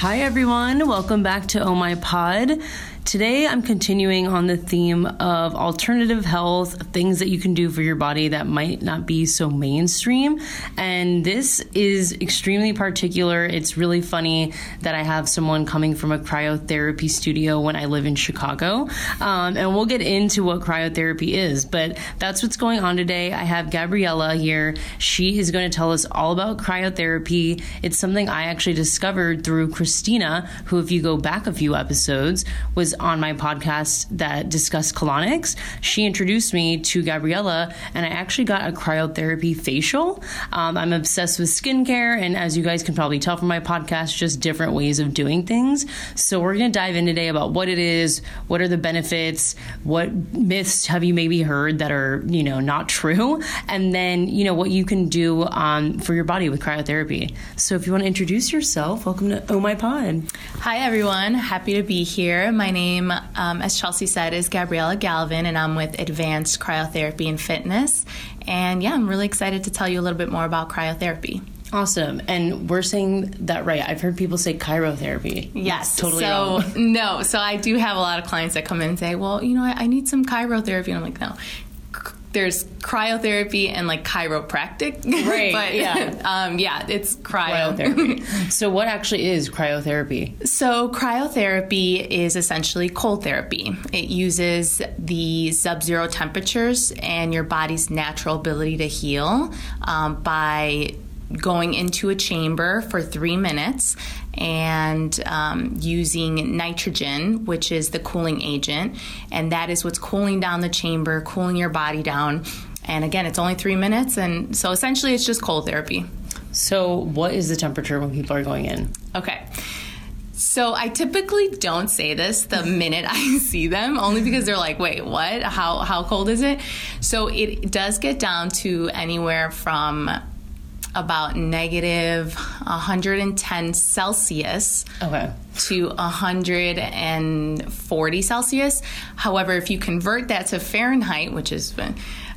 Hi, everyone. Welcome back to Oh My Pod. Today, I'm continuing on the theme of alternative health, things that you can do for your body that might not be so mainstream. And this is extremely particular. It's really funny that I have someone coming from a cryotherapy studio when I live in Chicago. Um, and we'll get into what cryotherapy is, but that's what's going on today. I have Gabriella here. She is going to tell us all about cryotherapy. It's something I actually discovered through Christina, who, if you go back a few episodes, was on my podcast that discussed colonics. She introduced me to Gabriella, and I actually got a cryotherapy facial. Um, I'm obsessed with skincare, and as you guys can probably tell from my podcast, just different ways of doing things. So we're going to dive in today about what it is, what are the benefits, what myths have you maybe heard that are you know not true, and then you know what you can do um, for your body with cryotherapy. So if you want to introduce yourself, welcome to Oh My Pod. Hi everyone, happy to be here. My name name, um, as Chelsea said, is Gabriella Galvin, and I'm with Advanced Cryotherapy and Fitness. And yeah, I'm really excited to tell you a little bit more about cryotherapy. Awesome. And we're saying that right. I've heard people say chirotherapy. Yes. totally so, wrong. no. So I do have a lot of clients that come in and say, well, you know, I, I need some chirotherapy. And I'm like, no there's cryotherapy and like chiropractic. Right. but yeah. Um, yeah, it's cryo. cryotherapy. so what actually is cryotherapy? So cryotherapy is essentially cold therapy. It uses the sub-zero temperatures and your body's natural ability to heal um, by going into a chamber for three minutes and um, using nitrogen, which is the cooling agent, and that is what's cooling down the chamber, cooling your body down. And again, it's only three minutes, and so essentially it's just cold therapy. So, what is the temperature when people are going in? Okay. So I typically don't say this the minute I see them, only because they're like, "Wait, what? How how cold is it?" So it does get down to anywhere from about negative 110 Celsius Okay. to 140 Celsius. However, if you convert that to Fahrenheit, which is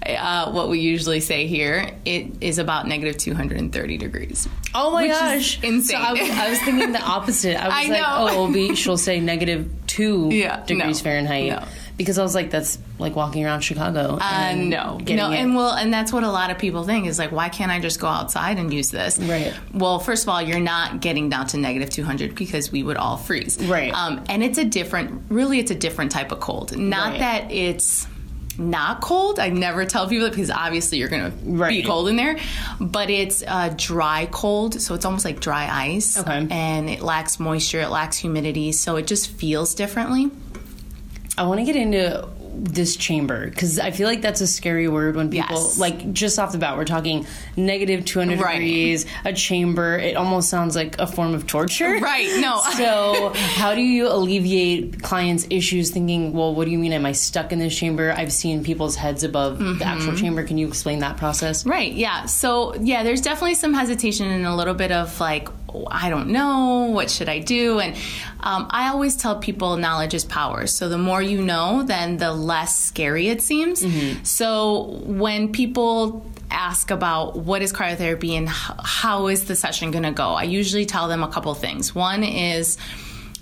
uh, what we usually say here, it is about negative 230 degrees. Oh my gosh. insane. So I, was, I was thinking the opposite. I was I like, know. oh, be, she'll say negative two Yeah, degrees no, Fahrenheit. no. Because I was like, that's like walking around Chicago. Uh, and no, getting no, it. and well, and that's what a lot of people think is like, why can't I just go outside and use this? Right. Well, first of all, you're not getting down to negative 200 because we would all freeze. Right. Um, and it's a different, really, it's a different type of cold. Not Right. that it's not cold. I never tell people that because obviously you're going to be cold in there, but it's uh, dry cold, so it's almost like dry ice. Okay. And it lacks moisture, it lacks humidity, so it just feels differently. I want to get into this chamber because I feel like that's a scary word when people Yes. like just off the bat we're talking negative 200 Right. degrees a chamber it almost sounds like a form of torture Right, no. so how do you alleviate clients issues thinking well what do you mean am I stuck in this chamber I've seen people's heads above the Mm-hmm. actual chamber can you explain that process Right, yeah. So, yeah, there's definitely some hesitation and a little bit of like, I don't know, what should I do? And um, I always tell people knowledge is power. So, the more you know, then the less scary it seems. So, when people ask about what is cryotherapy and how is the session going to go, I usually tell them a couple things. One is,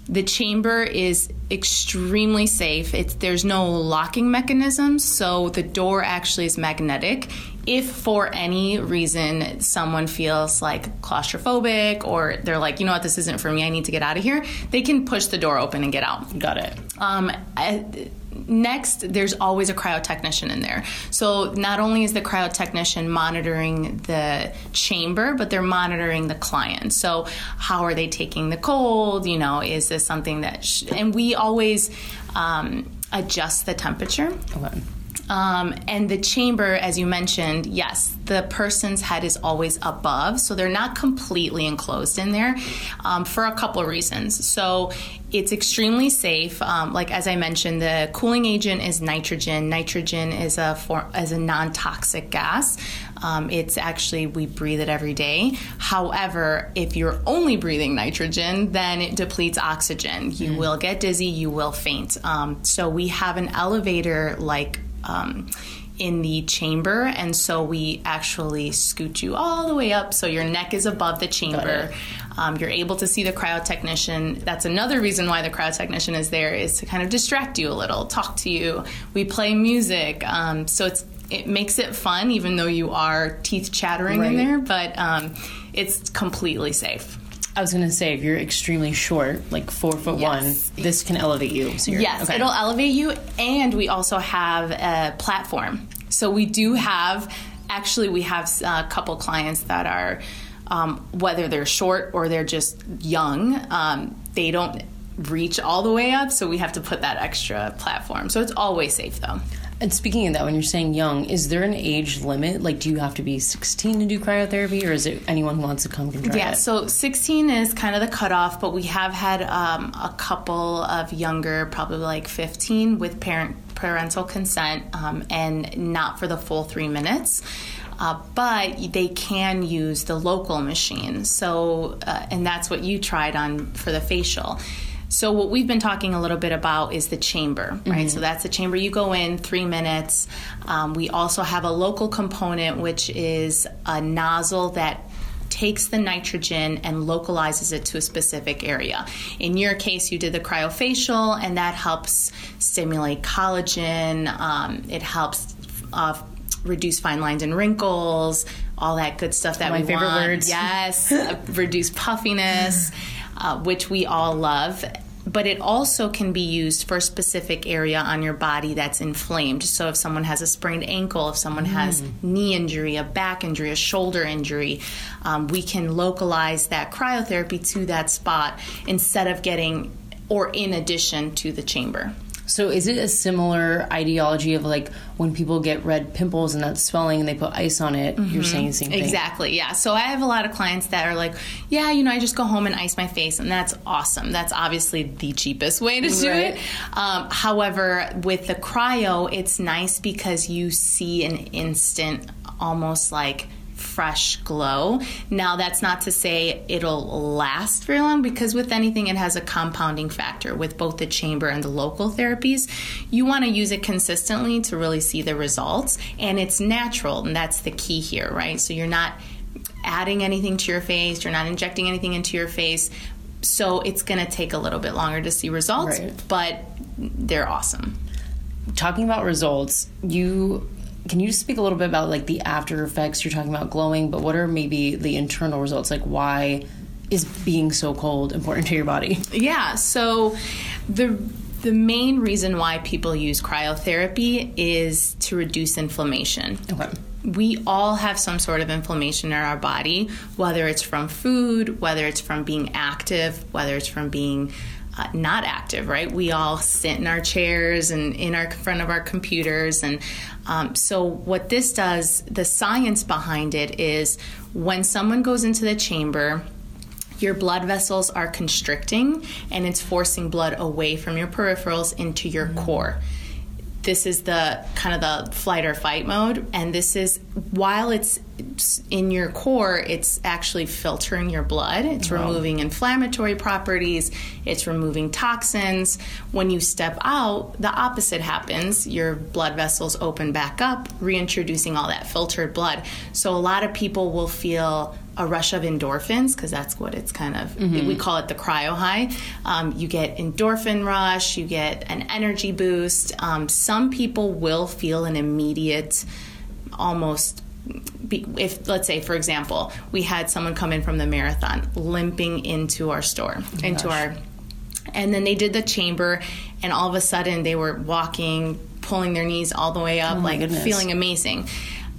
the chamber is extremely safe. It's there's no locking mechanism, so the door actually is magnetic. If for any reason someone feels like claustrophobic or they're like, you know what, this isn't for me, I need to get out of here, they can push the door open and get out. got it Um, I- next, there's always a cryotechnician in there. So not only is the cryotechnician monitoring the chamber, but they're monitoring the client. So how are they taking the cold? You know, is this something that? Sh- and we always um, adjust the temperature. okay Um, and the chamber, as you mentioned, yes, the person's head is always above, so they're not completely enclosed in there um, for a couple of reasons. So it's extremely safe. Um, like as I mentioned, the cooling agent is nitrogen. Nitrogen is a for, is a non toxic gas. Um, it's actually we breathe it every day. However, if you're only breathing nitrogen, then it depletes oxygen. You will get dizzy. You will faint. Um, so we have an elevator like um, in the chamber, and so we actually scoot you all the way up so your neck is above the chamber. Um, you're able to see the cryo technician. That's another reason why the cryo technician is there is to kind of distract you a little, talk to you. We play music, um, so it's it makes it fun, even though you are teeth chattering Right. in there. But um, it's completely safe. I was gonna say if you're extremely short, like four foot Yes. one, this can elevate you. So Yes, okay. it'll elevate you, and we also have a platform. So we do have, actually, we have a couple clients that are, um, whether they're short or they're just young, um, they don't reach all the way up, so we have to put that extra platform. So it's always safe though. And speaking of that, when you're saying young, is there an age limit? Like, do you have to be 16 to do cryotherapy, or is it anyone who wants to come can try Yeah, it? so 16 is kind of the cutoff, but we have had um, a couple of younger, probably like 15, with parent parental consent um, and not for the full three minutes. Uh, but they can use the local machine. So, uh, and that's what you tried on for the facial. So, what we've been talking a little bit about is the chamber, right? So, that's the chamber you go in, three minutes. Um, we also have a local component, which is a nozzle that takes the nitrogen and localizes it to a specific area. In your case, you did the cryofacial, and that helps stimulate collagen. Um, it helps uh, reduce fine lines and wrinkles, all that good stuff that My we favorite want. words. Yes, uh, reduce puffiness, uh, which we all love. But it also can be used for a specific area on your body that's inflamed. So, if someone has a sprained ankle, if someone has knee injury, a back injury, a shoulder injury, um, we can localize that cryotherapy to that spot instead of getting or in addition to the chamber. So is it a similar ideology of like when people get red pimples and that swelling and they put ice on it? You're saying the same thing. Exactly, yeah. So I have a lot of clients that are like, yeah, you know, I just go home and ice my face, and that's awesome. That's obviously the cheapest way to do Right. it. Um, however, with the cryo, it's nice because you see an instant, almost like fresh glow. Now, that's not to say it'll last very long because with anything, it has a compounding factor. With both the chamber and the local therapies, you want to use it consistently to really see the results, and it's natural, and that's the key here, right? So you're not adding anything to your face, you're not injecting anything into your face. So it's going to take a little bit longer to see results, Right. but they're awesome. Talking about results, you can you speak a little bit about like the after effects? You're talking about glowing, but what are maybe the internal results? Like why is being so cold important to your body? Yeah, so the the main reason why people use cryotherapy is to reduce inflammation. Okay. We all have some sort of inflammation in our body, whether it's from food, whether it's from being active, whether it's from being uh, not active, right? We all sit in our chairs and in our front of our computers, and um, so what this does, the science behind it is when someone goes into the chamber, your blood vessels are constricting and it's forcing blood away from your peripherals into your core. This is the kind of the flight or fight mode, and this is while it's in your core, it's actually filtering your blood. It's removing inflammatory properties, it's removing toxins. When you step out, the opposite happens. Your blood vessels open back up, reintroducing all that filtered blood. So a lot of people will feel a rush of endorphins because that's what it's kind of we call it the cryo high um, you get endorphin rush you get an energy boost um, some people will feel an immediate almost be, if let's say for example we had someone come in from the marathon limping into our store into gosh. our and then they did the chamber and all of a sudden they were walking pulling their knees all the way up Oh like goodness. feeling amazing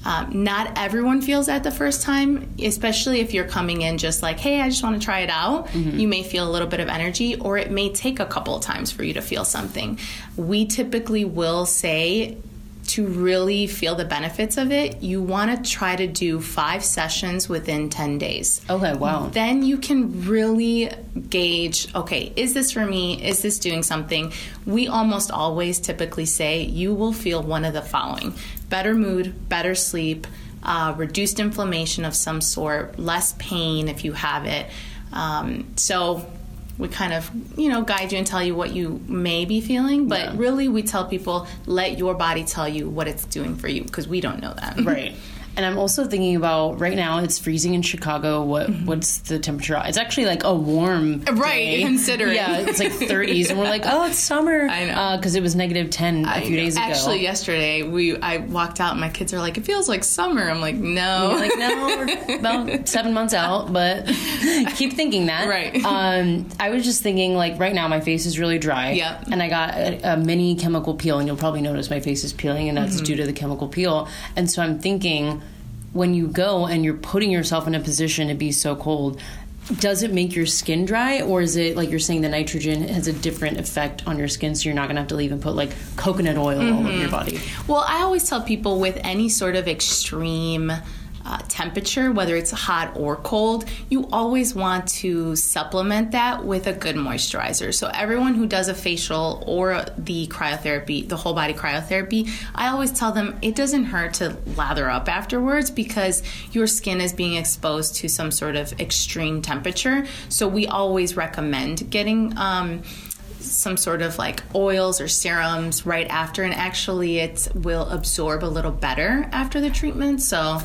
um, not everyone feels that the first time, especially if you're coming in just like, hey, I just want to try it out. Mm-hmm. You may feel a little bit of energy, or it may take a couple of times for you to feel something. We typically will say, to really feel the benefits of it, you want to try to do five sessions within 10 days Okay, wow. then you can really gauge okay, is this for me? Is this doing something? We almost always typically say you will feel one of the following better mood, better sleep, uh, reduced inflammation of some sort, less pain if you have it. Um, so, we kind of, you know, guide you and tell you what you may be feeling, but Yeah. really we tell people let your body tell you what it's doing for you because we don't know that. Right. And I'm also thinking about right now it's freezing in Chicago. What Mm-hmm. what's the temperature? It's actually like a warm Right, day. considering. Yeah, it's like 30s, and we're like, oh, it's summer. I know. because it was negative 10 a I few know. days ago. Actually, yesterday we I walked out and my kids are like, "It feels like summer." I'm like, "No." Like, no, we're about seven months out, but keep thinking that. Right. Um, I was just thinking, like, right now my face is really dry. Yep. And I got a, a mini chemical peel, and you'll probably notice my face is peeling, and that's due to the chemical peel. And so I'm thinking, when you go and you're putting yourself in a position to be so cold, does it make your skin dry, or is it like you're saying the nitrogen has a different effect on your skin, so you're not gonna have to leave and put like coconut oil all over your mm-hmm. body? Well, I always tell people with any sort of extreme uh, temperature, whether it's hot or cold, you always want to supplement that with a good moisturizer. So, everyone who does a facial or the cryotherapy, the whole body cryotherapy, I always tell them it doesn't hurt to lather up afterwards because your skin is being exposed to some sort of extreme temperature. So, we always recommend getting. Um, some sort of like oils or serums right after, and actually it will absorb a little better after the treatment. So,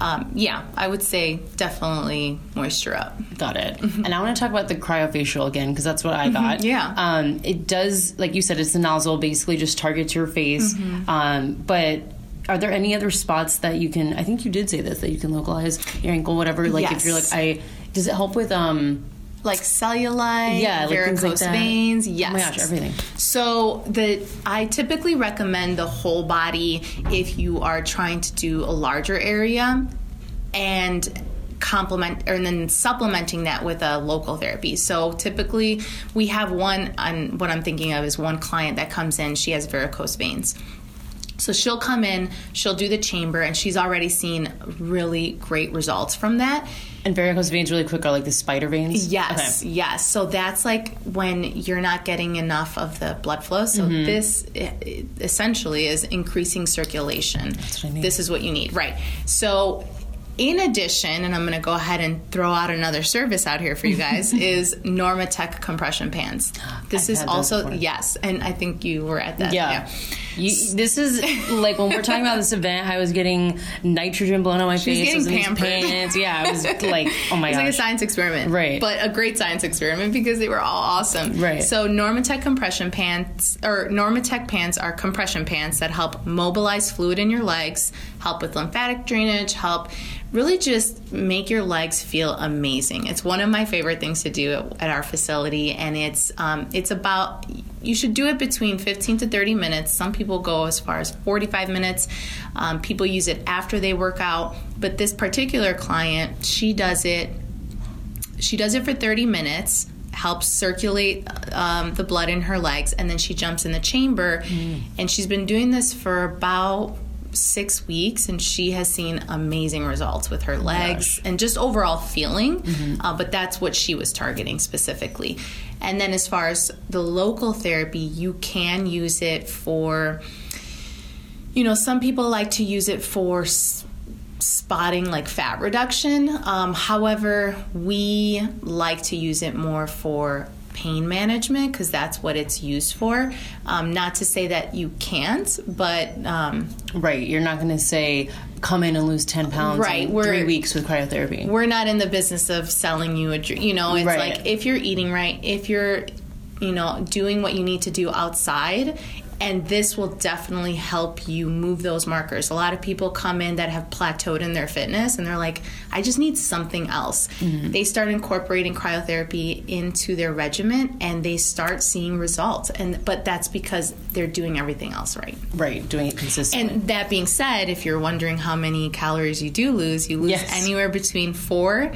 um, yeah, I would say definitely moisture up. Got it. And I want to talk about the cryofacial again because that's what I got. yeah. Um, it does, like you said, it's a nozzle basically just targets your face. Um, but are there any other spots that you can? I think you did say this that you can localize your ankle, whatever. Like if you're like I, does it help with um? Like cellulite, Yeah, like like varicose that. veins. Oh my gosh, everything. So the I typically recommend the whole body if you are trying to do a larger area and complement and then supplementing that with a local therapy. So typically we have one on what I'm thinking of is one client that comes in, she has varicose veins. So she'll come in, she'll do the chamber, and she's already seen really great results from that. And varicose veins, really quick, are like the spider veins. Yes, Okay. yes. So that's like when you're not getting enough of the blood flow. So Mm-hmm. this eh, essentially is increasing circulation. what I need. This is what you need, right? So in addition, and I'm going to go ahead and throw out another service out here for you guys is Normatec compression pants. This I've is also yes, and I think you were at that. Yeah. You, this is like when we're talking about this event. I was getting nitrogen blown on my face. getting I was in pampered. pants. Yeah, I was like, oh my god. It's like a science experiment, Right. But a great science experiment because they were all awesome, Right. So Normatec compression pants or Normatec pants are compression pants that help mobilize fluid in your legs, help with lymphatic drainage, help really just make your legs feel amazing. It's one of my favorite things to do at, at our facility, and it's um, it's about you should do it between 15 to 30 minutes. Some people go as far as 45 minutes. Um, people use it after they work out, but this particular client, she does it she does it for 30 minutes helps circulate um, the blood in her legs and then she jumps in the chamber and she's been doing this for about six weeks and she has seen amazing results with her legs and just overall feeling uh, but that's what she was targeting specifically. And then as far as the local therapy you can use it for you know some people like to use it for s- spotting like fat reduction. Um, however, we like to use it more for pain management because that's what it's used for. Um, not to say that you can't, but um, Right. You're not going to say, come in and lose 10 pounds Right, in three weeks with cryotherapy. we're not in the business of selling you a dr- you know it's Right. like if you're eating right if you're you know doing what you need to do outside and this will definitely help you move those markers a lot of people come in that have plateaued in their fitness and they're like i just need something else mm-hmm. they start incorporating cryotherapy into their regimen and they start seeing results and but that's because they're doing everything else right Right. Doing it consistently. and that being said, if you're wondering how many calories you do lose, you lose Yes. anywhere between four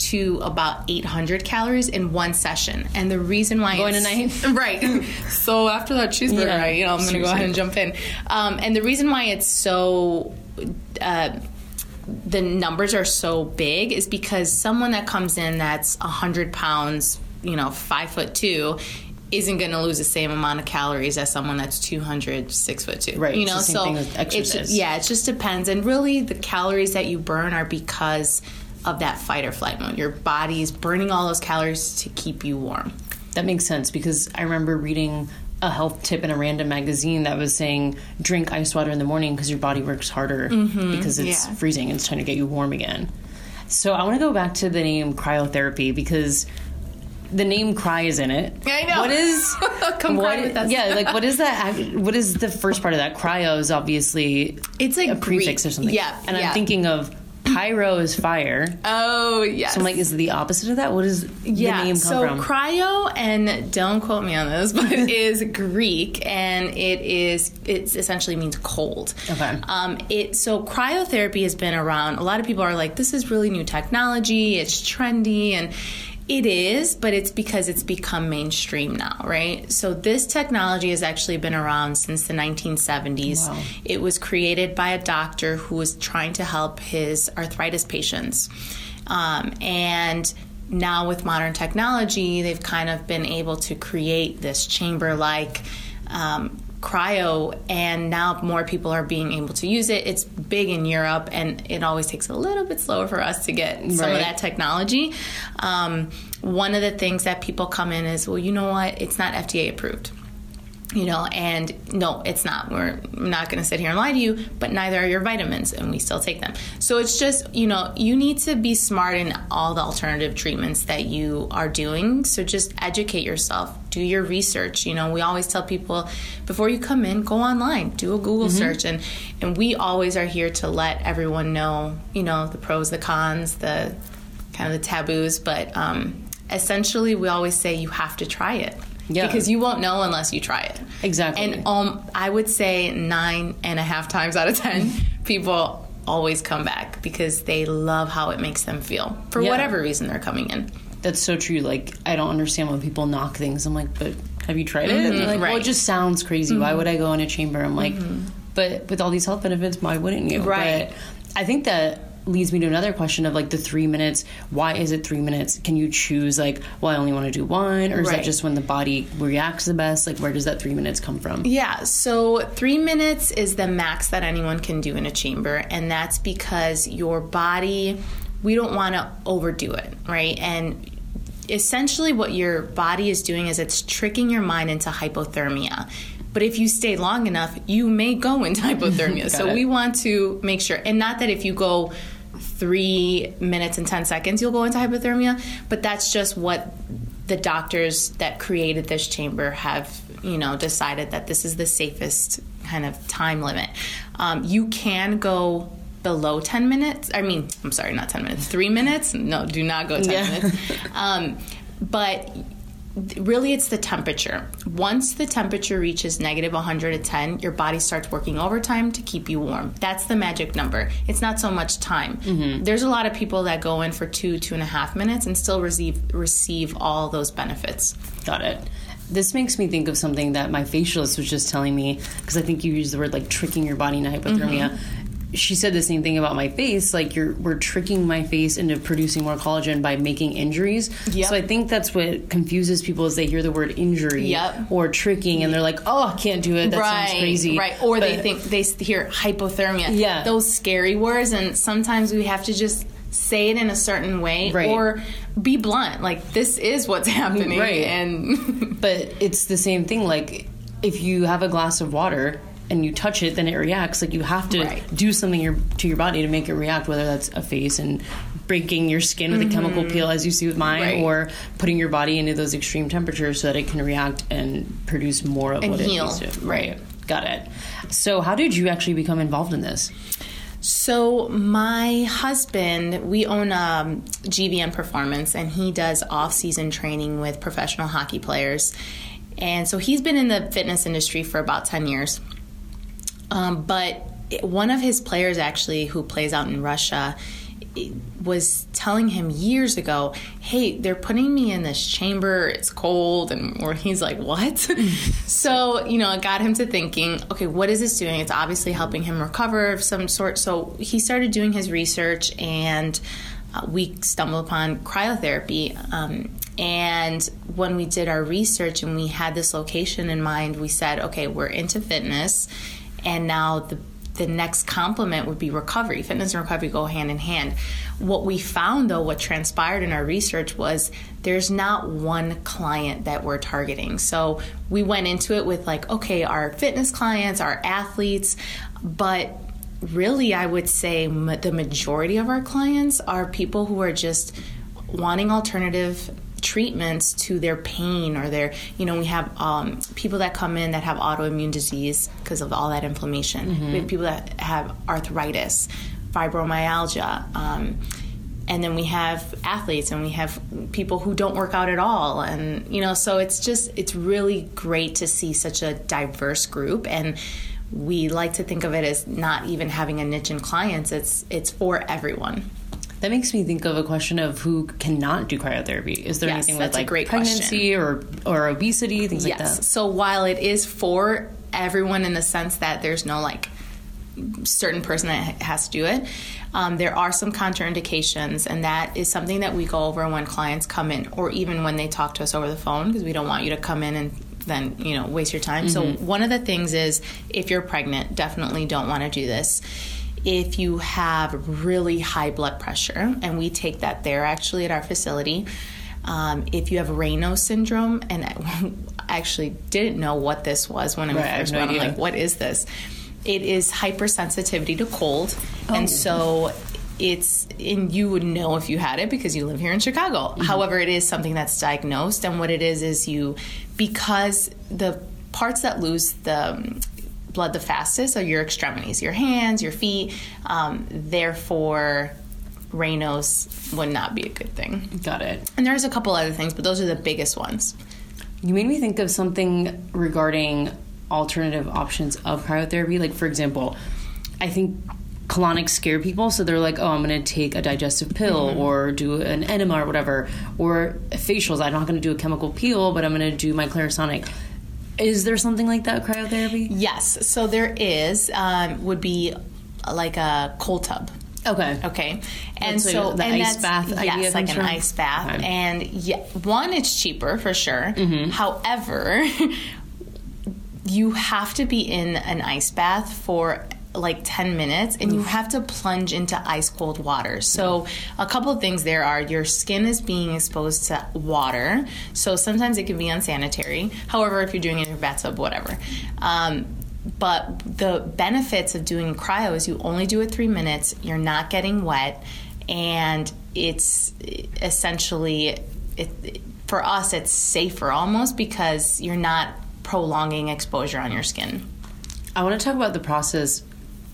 to about 800 calories in one session. And the reason why Going tonight? right? so after that cheeseburger, Yeah, I, you know, I'm going to go ahead and jump in. Um, and the reason why it's so. Uh, the numbers are so big is because someone that comes in that's 100 pounds, you know, five foot two, isn't going to lose the same amount of calories as someone that's 200, six foot two. Right, You know, so it's yeah, it just depends. And really, the calories that you burn are because of that fight or flight mode. Your body is burning all those calories to keep you warm. That makes sense because I remember reading a health tip in a random magazine that was saying drink ice water in the morning because your body works harder mm-hmm, because it's yeah. freezing and it's trying to get you warm again. So I want to go back to the name cryotherapy because the name cry is in it. I know. What is Come what- cry with us. Yeah, like what is that? What is the first part of that? Cryo is obviously It's like a prefix or something. Yeah, and yeah. I'm thinking of pyro is fire. Oh yes. So I'm like, is it the opposite of that? What is yeah, the name come so from? cryo and don't quote me on this, but is Greek and it is it essentially means cold. Okay. Um, it so cryotherapy has been around. A lot of people are like, this is really new technology. It's trendy and. It is, but it's because it's become mainstream now, right? So this technology has actually been around since the 1970s. Wow. It was created by a doctor who was trying to help his arthritis patients. Um, and now, with modern technology, they've kind of been able to create this chamber like um, cryo, and now more people are being able to use it. It's big in Europe, and it always takes a little bit slower for us to get some Right. of that technology. Um, one of the things that people come in is, well, you know what? It's not FDA approved you know and no it's not. We're not going to sit here and lie to you but neither are your vitamins and we still take them. So it's just you know you need to be smart in all the alternative treatments that you are doing. So just educate yourself. Do your research. You know we always tell people before you come in go online. Do a google search. And and we always are here to let everyone know you know the pros the cons the kind of the taboos. But um essentially we always say you have to try it Yeah. because you won't know unless you try it. Exactly. And um, I would say nine and a half times out of ten, people always come back because they love how it makes them feel for Yeah. whatever reason they're coming in. That's so true. Like, I don't understand when people knock things. I'm like, but have you tried it? And they're like, well, it Mm-hmm. right. Mm-hmm. just sounds crazy. Why would I go in a chamber? I'm like, but with all these health benefits, why wouldn't you? Right. But I think that leads me to another question of like the three minutes. Why is it three minutes? Can you choose like, well, I only want to do one, or is that just when the body reacts the best? Like, where does that three minutes come from? Yeah, so three minutes is the max that anyone can do in a chamber, and that's because your body, we don't want to overdo it, right? And essentially, what your body is doing is it's tricking your mind into hypothermia. But if you stay long enough, you may go into hypothermia. so it. we want to make sure, and not that if you go three minutes and 10 seconds, you'll go into hypothermia, but that's just what the doctors that created this chamber have, you know, decided that this is the safest kind of time limit. Um, you can go below 10 minutes. I mean, I'm sorry, not 10 minutes, three minutes. No, do not go 10 Yeah. minutes. Um, but really it's the temperature once the temperature reaches negative 110 your body starts working overtime to keep you warm that's the magic number it's not so much time there's a lot of people that go in for two two and a half minutes and still receive receive all those benefits Got it. This makes me think of something that my facialist was just telling me because I think you used the word like tricking your body into hypothermia. Mm-hmm. She said the same thing about my face. Like you're, we're tricking my face into producing more collagen by making injuries. Yep. So I think that's what confuses people is they hear the word injury Yep. or tricking and they're like, oh, I can't do it. That sounds crazy. Right. Or they think they hear hypothermia. Yeah. Those scary words, and sometimes we have to just say it in a certain way Right. or be blunt. Like this is what's happening. Right. And But it's the same thing. Like if you have a glass of water and you touch it, then it reacts. Like you have to Right. do something your, to your body to make it react. Whether that's a face and breaking your skin with a chemical peel, as you see with mine, Mm-hmm. Right. or putting your body into those extreme temperatures so that it can react and produce more of And what heal. it needs to. Right. Got it. So how did you actually become involved in this? So my husband, we own um, GVN Performance, and he does off-season training with professional hockey players. And so he's been in the fitness industry for about ten years. Um, but one of his players, actually, who plays out in Russia, was telling him years ago, "Hey, they're putting me in this chamber. It's cold," and or he's like, "What?" so you know, it got him to thinking, "Okay, what is this doing? It's obviously helping him recover of some sort." So he started doing his research, and uh, we stumbled upon cryotherapy. Um, and when we did our research and we had this location in mind, we said, "Okay, we're into fitness." And now the the next complement would be recovery. Fitness and recovery go hand in hand. What we found, though, what transpired in our research was there's not one client that we're targeting. So we went into it with like, okay, our fitness clients, our athletes, but really, I would say the majority of our clients are people who are just wanting alternative treatments to their pain or their you know we have um, people that come in that have autoimmune disease because of all that inflammation. Mm-hmm. we have people that have arthritis fibromyalgia um, and then we have athletes and we have people who don't work out at all. And you know so it's just it's really great to see such a diverse group. And we like to think of it as not even having a niche in clients. It's it's for everyone that makes me think of a question of who cannot do cryotherapy. Is there yes, anything with like great pregnancy or or obesity, things yes. like that? So while it is for everyone in the sense that there's no like certain person that has to do it, um, there are some contraindications, and that is something that we go over when clients come in, or even when they talk to us over the phone, because we don't want you to come in and then you know waste your time. Mm-hmm. So one of the things is if you're pregnant, definitely don't want to do this if you have really high blood pressure, and we take that there actually at our facility. Um, if you have Raynaud syndrome, and I actually didn't know what this was when I right, first went, I'm like, what is this? It is hypersensitivity to cold, oh. and so it's and you would know if you had it because you live here in Chicago. Mm-hmm. However, it is something that's diagnosed, and what it is is you because the parts that lose the blood the fastest are your extremities, your hands, your feet. Um, therefore, Raynaud's would not be a good thing. Got it. And there's a couple other things, but those are the biggest ones. You made me think of something regarding alternative options of cryotherapy. Like, for example, I think colonics scare people, so they're like, "Oh, I'm going to take a digestive pill mm-hmm. or do an enema or whatever." Or facials, I'm not going to do a chemical peel, but I'm going to do my Clarisonic. Is there something like that cryotherapy? Yes. So there is. Um, would be like a cold tub. Okay. Okay. And so the and ice bath yes, like an ice bath. Okay. And yeah, one, it's cheaper for sure. Mm-hmm. However, you have to be in an ice bath for like 10 minutes and you have to plunge into ice cold water. So, a couple of things there are your skin is being exposed to water. So, sometimes it can be unsanitary. However, if you're doing it in your bathtub, whatever. Um, but the benefits of doing cryo is you only do it three minutes, you're not getting wet, and it's essentially, it, for us, it's safer almost because you're not prolonging exposure on your skin. I want to talk about the process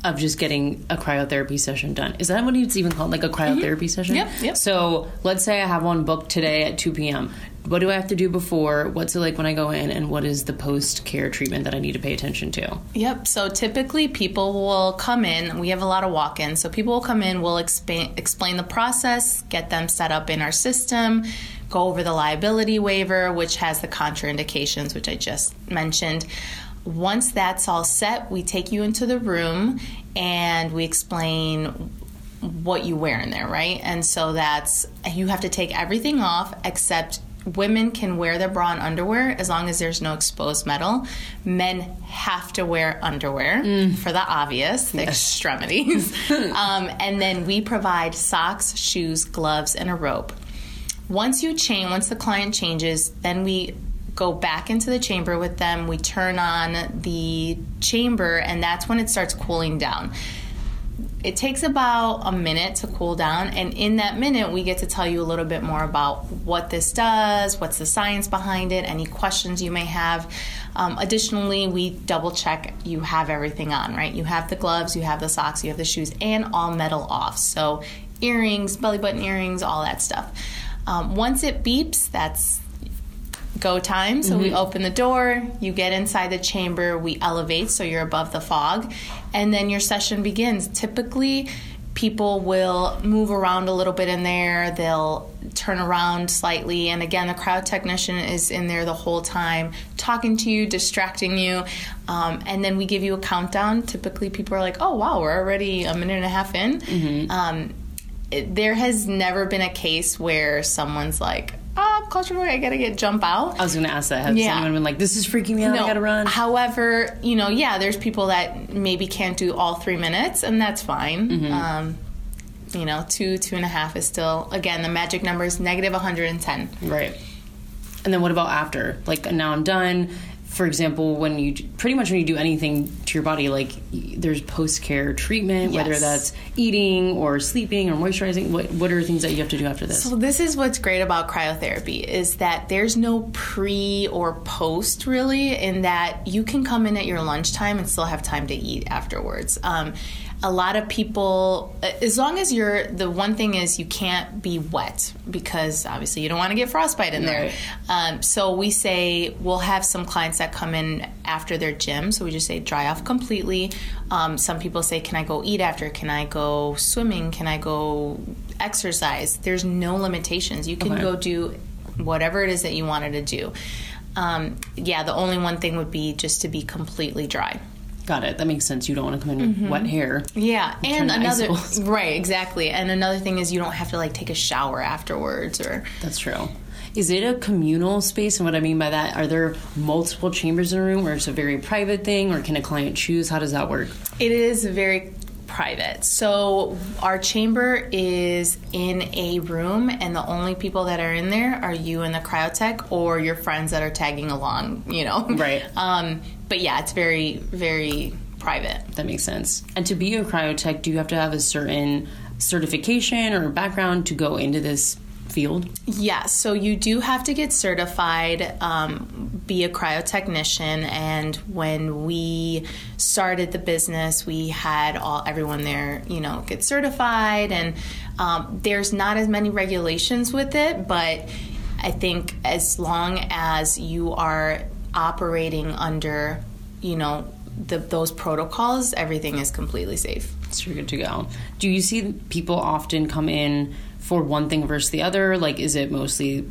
of just getting a cryotherapy session done. Is that what it's even called? Like a cryotherapy mm-hmm. session? Yep, yep. So let's say I have one booked today at 2 p.m. What do I have to do before? What's it like when I go in? And what is the post care treatment that I need to pay attention to? Yep. So typically people will come in. We have a lot of walk ins. So people will come in, we'll expa- explain the process, get them set up in our system go over the liability waiver, which has the contraindications, which I just mentioned once that's all set, we take you into the room and we explain what you wear in there, right? And so that's you have to take everything off except women can wear their bra and underwear as long as there's no exposed metal. Men have to wear underwear mm. for the obvious, the yes. extremities. um, and then we provide socks, shoes, gloves, and a rope. Once you change, once the client changes, then we go back into the chamber with them. We turn on the chamber, and that's when it starts cooling down. It takes about a minute to cool down, and in that minute, we get to tell you a little bit more about what this does, what's the science behind it, any questions you may have. Um, additionally, we double check you have everything on, right? You have the gloves, you have the socks, you have the shoes, and all metal off. So, earrings, belly button earrings, all that stuff. Um, once it beeps, that's go time. So mm-hmm. we open the door, you get inside the chamber, we elevate so you're above the fog, and then your session begins. Typically, people will move around a little bit in there, they'll turn around slightly, and again, the cryo technician is in there the whole time talking to you, distracting you, um, and then we give you a countdown. Typically, people are like, oh, wow, we're already a minute and a half in. Mm-hmm. Um, it, there has never been a case where someone's like, oh, claustrophobic, I gotta get jump out. I was to ask that. Has Yeah. anyone been like, this is freaking me out, I gotta run? However, you know, yeah, there's people that maybe can't do all three minutes, and that's fine. Mm-hmm. Um, you know, two, two and a half is still, again, the magic number is negative 110. Right. And then what about after? Like now I'm done. For example, when you pretty much when you do anything to your body, like there's post care treatment, whether that's eating or sleeping or moisturizing. What what are things that you have to do after this? So this is what's great about cryotherapy is that there's no pre or post really in that you can come in at your lunchtime and still have time to eat afterwards. Um, a lot of people, as long as you're, the one thing is you can't be wet because obviously you don't want to get frostbite in there. Um, so we say we'll have some clients that come in after their gym. So we just say dry off completely. Um, some people say, can I go eat after? Can I go swimming? Can I go exercise? There's no limitations. You can Okay. go do whatever it is that you wanted to do. Um, yeah, the only one thing would be just to be completely dry. Got it. That makes sense. You don't want to come in with wet mm-hmm. hair. Yeah, and another right, exactly. And another thing is you don't have to like take a shower afterwards or That's true. Is it a communal space? And what I mean by that, are there multiple chambers in a room, or it's a very private thing, or can a client choose? How does that work? It is very private. So our chamber is in a room, and the only people that are in there are you and the cryotech, or your friends that are tagging along. You know, Right. Um, but yeah, it's very, very private. That makes sense. And to be a cryotech, do you have to have a certain certification or background to go into this field? Yeah, so you do have to get certified, um, be a cryotechnician, and when we started the business, we had all everyone there, you know, get certified, and um, there's not as many regulations with it, but I think as long as you are operating under, you know, the, those protocols, everything is completely safe. So you're good to go. Do you see people often come in for one thing versus the other? Like, is it mostly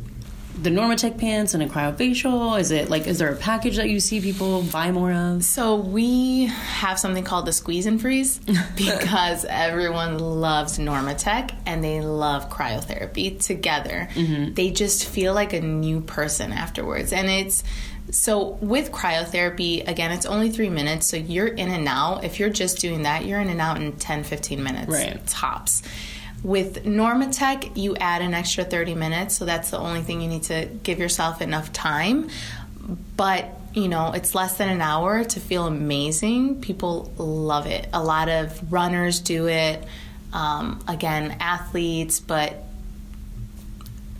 the Normatec pants and a cryofacial? Is it like, is there a package that you see people buy more of? So we have something called the squeeze and freeze because everyone loves Normatec and they love cryotherapy together. Mm-hmm. They just feel like a new person afterwards. And it's so with cryotherapy, again, it's only three minutes. So you're in and out. If you're just doing that, you're in and out in 10, 15 minutes Right. tops. With Normatec, you add an extra 30 minutes, so that's the only thing you need to give yourself enough time. But, you know, it's less than an hour to feel amazing. People love it. A lot of runners do it. Um, again, athletes, but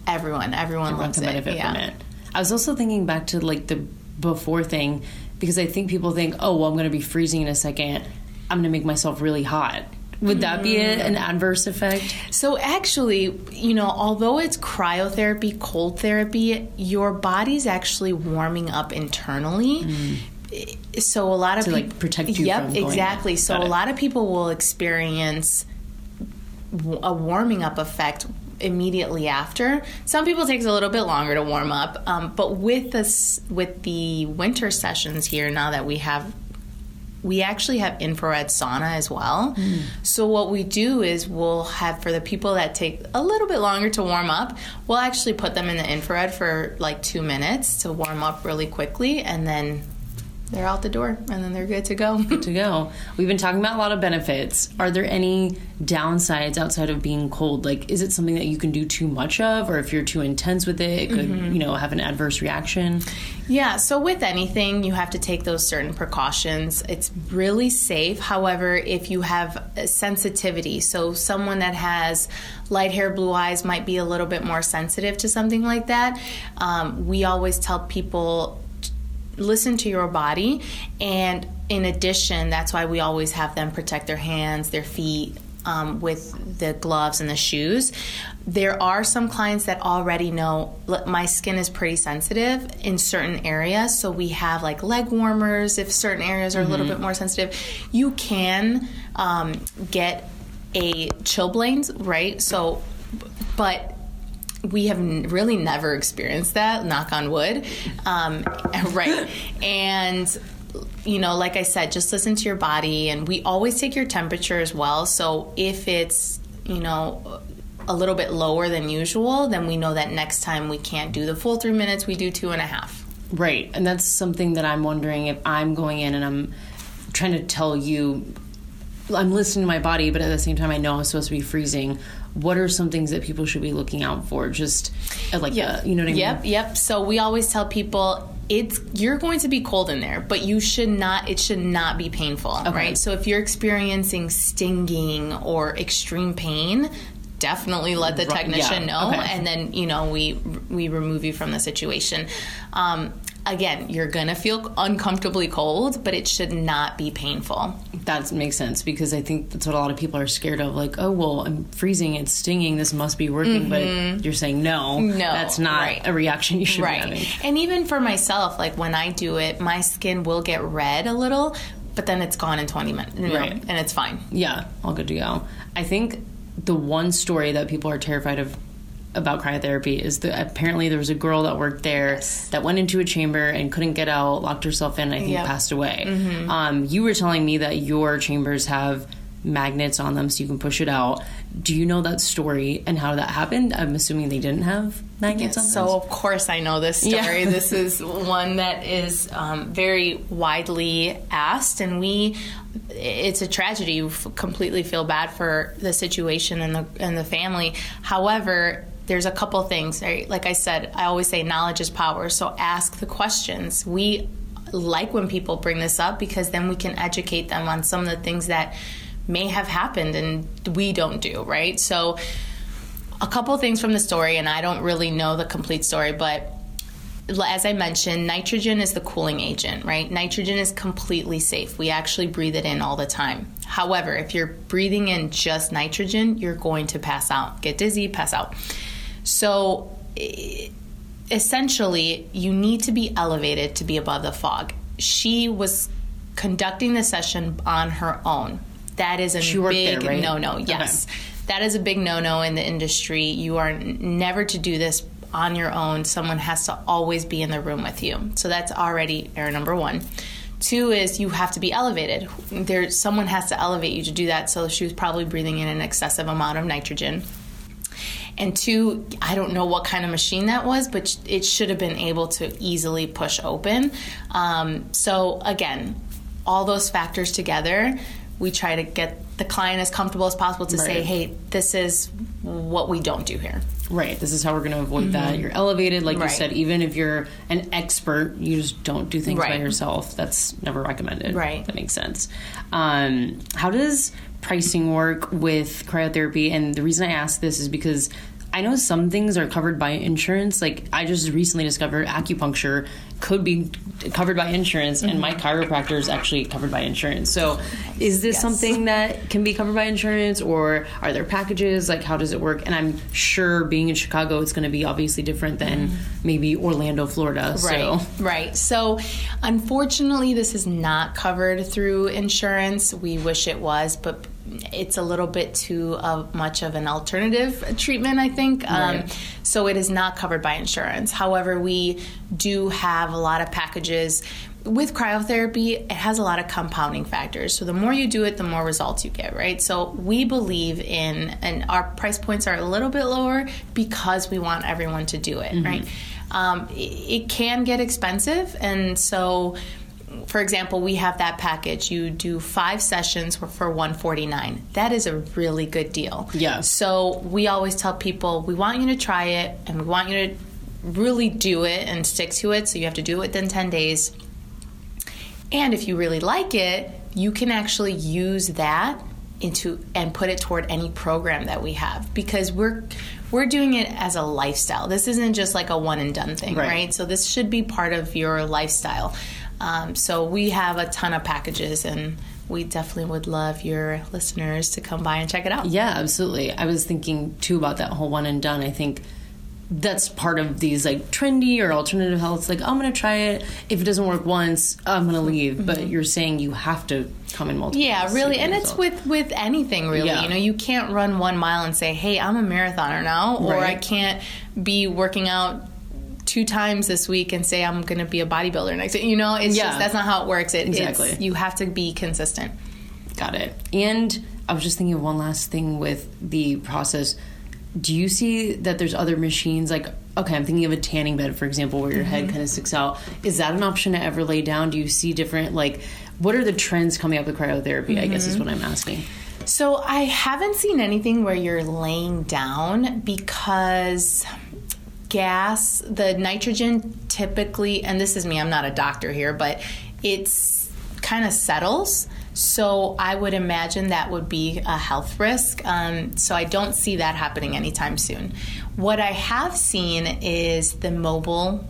everyone, everyone, Everyone loves it. yeah. it. I was also thinking back to like the before thing because I think people think, oh, well, I'm going to be freezing in a second. I'm going to make myself really hot. Would that be an adverse effect? So actually, you know, although it's cryotherapy, cold therapy, your body's actually warming up internally. So a lot of Mm. To, like, protect you Yep, exactly. up. So Got a it. lot of people will experience a warming up effect immediately after. Some people takes a little bit longer to warm up, um, but with this with the winter sessions here now that we have we actually have infrared sauna as well. Hmm. So what we do is we'll have for the people that take a little bit longer to warm up, we'll actually put them in the infrared for like 2 minutes to warm up really quickly and then they're out the door and then they're good to go. Good to go. We've been talking about a lot of benefits. Are there any downsides outside of being cold? Like, is it something that you can do too much of, or if you're too intense with it, it could, Mm-hmm. you know, have an adverse reaction? Yeah, so with anything, you have to take those certain precautions. It's really safe. However, if you have a sensitivity, so someone that has light hair, blue eyes might be a little bit more sensitive to something like that, um, we always tell people listen to your body and in addition that's why we always have them protect their hands their feet um, with the gloves and the shoes. There are some clients that already know "Look, my skin is pretty sensitive in certain areas so we have like leg warmers if certain areas are a little bit more sensitive. You can um, get a chilblains right? So but we have really never experienced that knock on wood um, right and you know like i said just listen to your body and we always take your temperature as well so if it's you know a little bit lower than usual, then we know that next time we can't do the full three minutes, we do two and a half. Right. And that's something that I'm wondering if I'm going in and I'm trying to tell you I'm listening to my body, but at the same time, I know I'm supposed to be freezing. What are some things that people should be looking out for? Just uh, like, yeah. you know what I yep, mean? Yep, yep. So we always tell people it's you're going to be cold in there, but you should not. It should not be painful, okay. right? So if you're experiencing stinging or extreme pain, definitely let the technician yeah. know, okay. and then you know we we remove you from the situation. Um, again, you're gonna feel uncomfortably cold, but it should not be painful. That makes sense because I think that's what a lot of people are scared of. Like, oh well, I'm freezing, it's stinging, this must be working. Mm-hmm. But you're saying no, no, that's not right. a reaction you should right. be having. And even for myself, like when I do it, my skin will get red a little, but then it's gone in 20 minutes, you know, right? And it's fine. Yeah, all good to go. I think the one story that people are terrified of about cryotherapy is that apparently there was a girl that worked there yes. that went into a chamber and couldn't get out, locked herself in, and I think yep. passed away. Mm-hmm. Um, you were telling me that your chambers have magnets on them so you can push it out. Do you know that story and how that happened? I'm assuming they didn't have magnets yes, on them. So, of course, I know this story. Yeah. this is one that is um, very widely asked, and we. It's a tragedy. You completely feel bad for the situation and the and the family. However, there's a couple things. Right? Like I said, I always say knowledge is power. So ask the questions. We like when people bring this up because then we can educate them on some of the things that may have happened and we don't do, right? So, a couple things from the story, and I don't really know the complete story, but as I mentioned, nitrogen is the cooling agent, right? Nitrogen is completely safe. We actually breathe it in all the time. However, if you're breathing in just nitrogen, you're going to pass out, get dizzy, pass out. So essentially, you need to be elevated to be above the fog. She was conducting the session on her own. That is a she big right? no no. Yes. Okay. That is a big no no in the industry. You are never to do this on your own. Someone has to always be in the room with you. So that's already error number one. Two is you have to be elevated. There, someone has to elevate you to do that. So she was probably breathing in an excessive amount of nitrogen. And two, I don't know what kind of machine that was, but it should have been able to easily push open. Um, so, again, all those factors together, we try to get the client as comfortable as possible to right. say, hey, this is what we don't do here. Right. This is how we're going to avoid mm-hmm. that. You're elevated, like right. you said, even if you're an expert, you just don't do things right. by yourself. That's never recommended. Right. That makes sense. Um, how does pricing work with cryotherapy? And the reason I ask this is because I know some things are covered by insurance. Like I just recently discovered acupuncture could be covered by insurance, mm-hmm. and my mm-hmm. chiropractor is actually covered by insurance. So, is this yes. something that can be covered by insurance, or are there packages? Like, how does it work? And I'm sure being in Chicago, it's going to be obviously different than mm-hmm. maybe Orlando, Florida. Right, so. right. So, unfortunately, this is not covered through insurance. We wish it was, but it's a little bit too uh, much of an alternative treatment, I think. Um, right. So it is not covered by insurance. However, we do have a lot of packages. With cryotherapy, it has a lot of compounding factors. So the more you do it, the more results you get, right? So we believe in, and our price points are a little bit lower because we want everyone to do it, mm-hmm. right? Um, it, it can get expensive, and so for example, we have that package. You do five sessions for, for 149. That is a really good deal. Yeah. So we always tell people we want you to try it and we want you to really do it and stick to it. So you have to do it within 10 days. And if you really like it, you can actually use that into and put it toward any program that we have because we're we're doing it as a lifestyle. This isn't just like a one and done thing, right? right? So this should be part of your lifestyle. Um, so we have a ton of packages and we definitely would love your listeners to come by and check it out. Yeah, absolutely. I was thinking too about that whole one and done. I think that's part of these like trendy or alternative health. It's like, I'm to try it. If it doesn't work once, I'm going to leave. Mm-hmm. But you're saying you have to come in multiple. Yeah, really, and it's with with anything really. Yeah. You know, you can't run one mile and say, hey, I'm a marathoner now, or right. I can't be working out two times this week and say I'm going to be a bodybuilder next. You know, it's yeah. just that's not how it works. It, exactly. you have to be consistent. Got it. And I was just thinking of one last thing with the process. Do you see that there's other machines like okay i'm thinking of a tanning bed for example where your Mm-hmm. head kind of sticks out is that an option to ever lay down do you see different like what are the trends coming up with cryotherapy i guess is Mm-hmm. what i'm asking So I haven't seen anything where you're laying down because gas, the nitrogen typically, and this is me, I'm not a doctor here, but it's kind of settles. So I would imagine that would be a health risk. Um, so I don't see that happening anytime soon. What I have seen is the mobile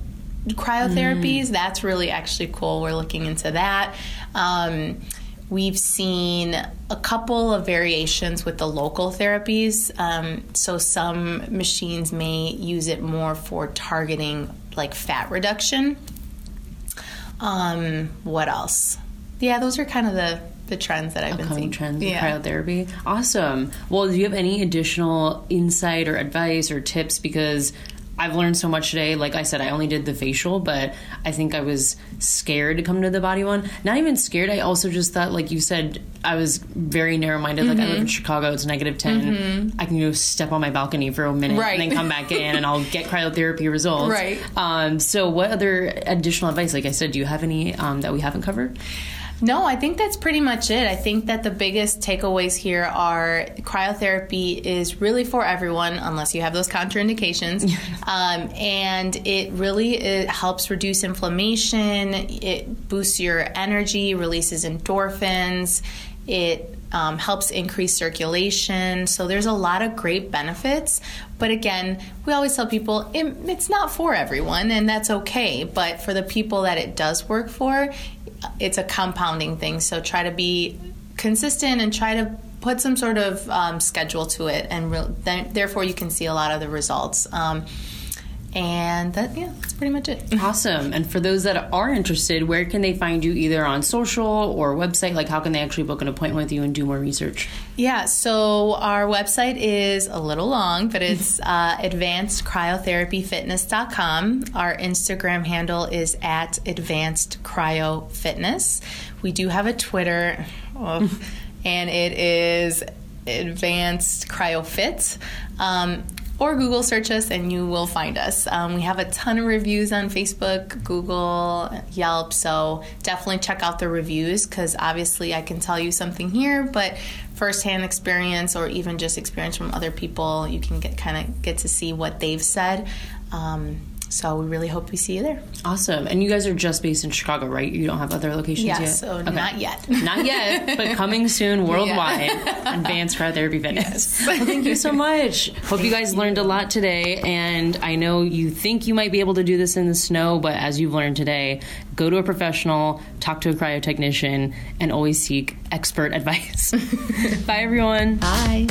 cryotherapies. That's really actually cool. We're looking into that. Um, we've seen a couple of variations with the local therapies. Um, so some machines may use it more for targeting like fat reduction. Um, what else? Yeah, those are kind of the the trends that I've been Upcoming seeing. trends in yeah. cryotherapy awesome well do you have any additional insight or advice or tips because I've learned so much today. Like I said, I only did the facial, but I think I was scared to come to the body one. Not even scared. I also just thought, like you said, I was very narrow minded. Like I Mm-hmm. live in Chicago, it's negative 10. I can go step on my balcony for a minute Right. and then come back in and I'll get cryotherapy results. Right. Um, so, what other additional advice? Like I said, do you have any um, that we haven't covered? No, I think that's pretty much it. I think that the biggest takeaways here are cryotherapy is really for everyone, unless you have those contraindications. um, and it really it helps reduce inflammation, it boosts your energy, releases endorphins, it um, helps increase circulation. So there's a lot of great benefits. But again, we always tell people it, it's not for everyone, and that's okay. But for the people that it does work for, it's a compounding thing. So try to be consistent and try to put some sort of um, schedule to it, and re- then, therefore you can see a lot of the results. Um, and that, yeah, that's pretty much it. Awesome. And for those that are interested, where can they find you either on social or website? Like, how can they actually book an appointment with you and do more research? Yeah, so our website is a little long, but it's uh, advancedcryotherapyfitness.com. Our Instagram handle is at advanced cryo fitness. We do have a Twitter, oh, and it is advanced cryofit. Um, or Google search us and you will find us. Um, we have a ton of reviews on Facebook, Google, Yelp, so definitely check out the reviews because obviously I can tell you something here, but firsthand experience or even just experience from other people, you can get kind of get to see what they've said. Um, so we really hope we see you there. Awesome. And you guys are just based in Chicago, right? You don't have other locations Yes, yet? so Okay. not yet. Not yet, but coming soon worldwide. Advanced Cryotherapy Fitness. Well, thank you so much. Hope you guys learned a lot today. And I know you think you might be able to do this in the snow, but as you've learned today, go to a professional, talk to a cryotechnician, and always seek expert advice. Bye, everyone. Bye.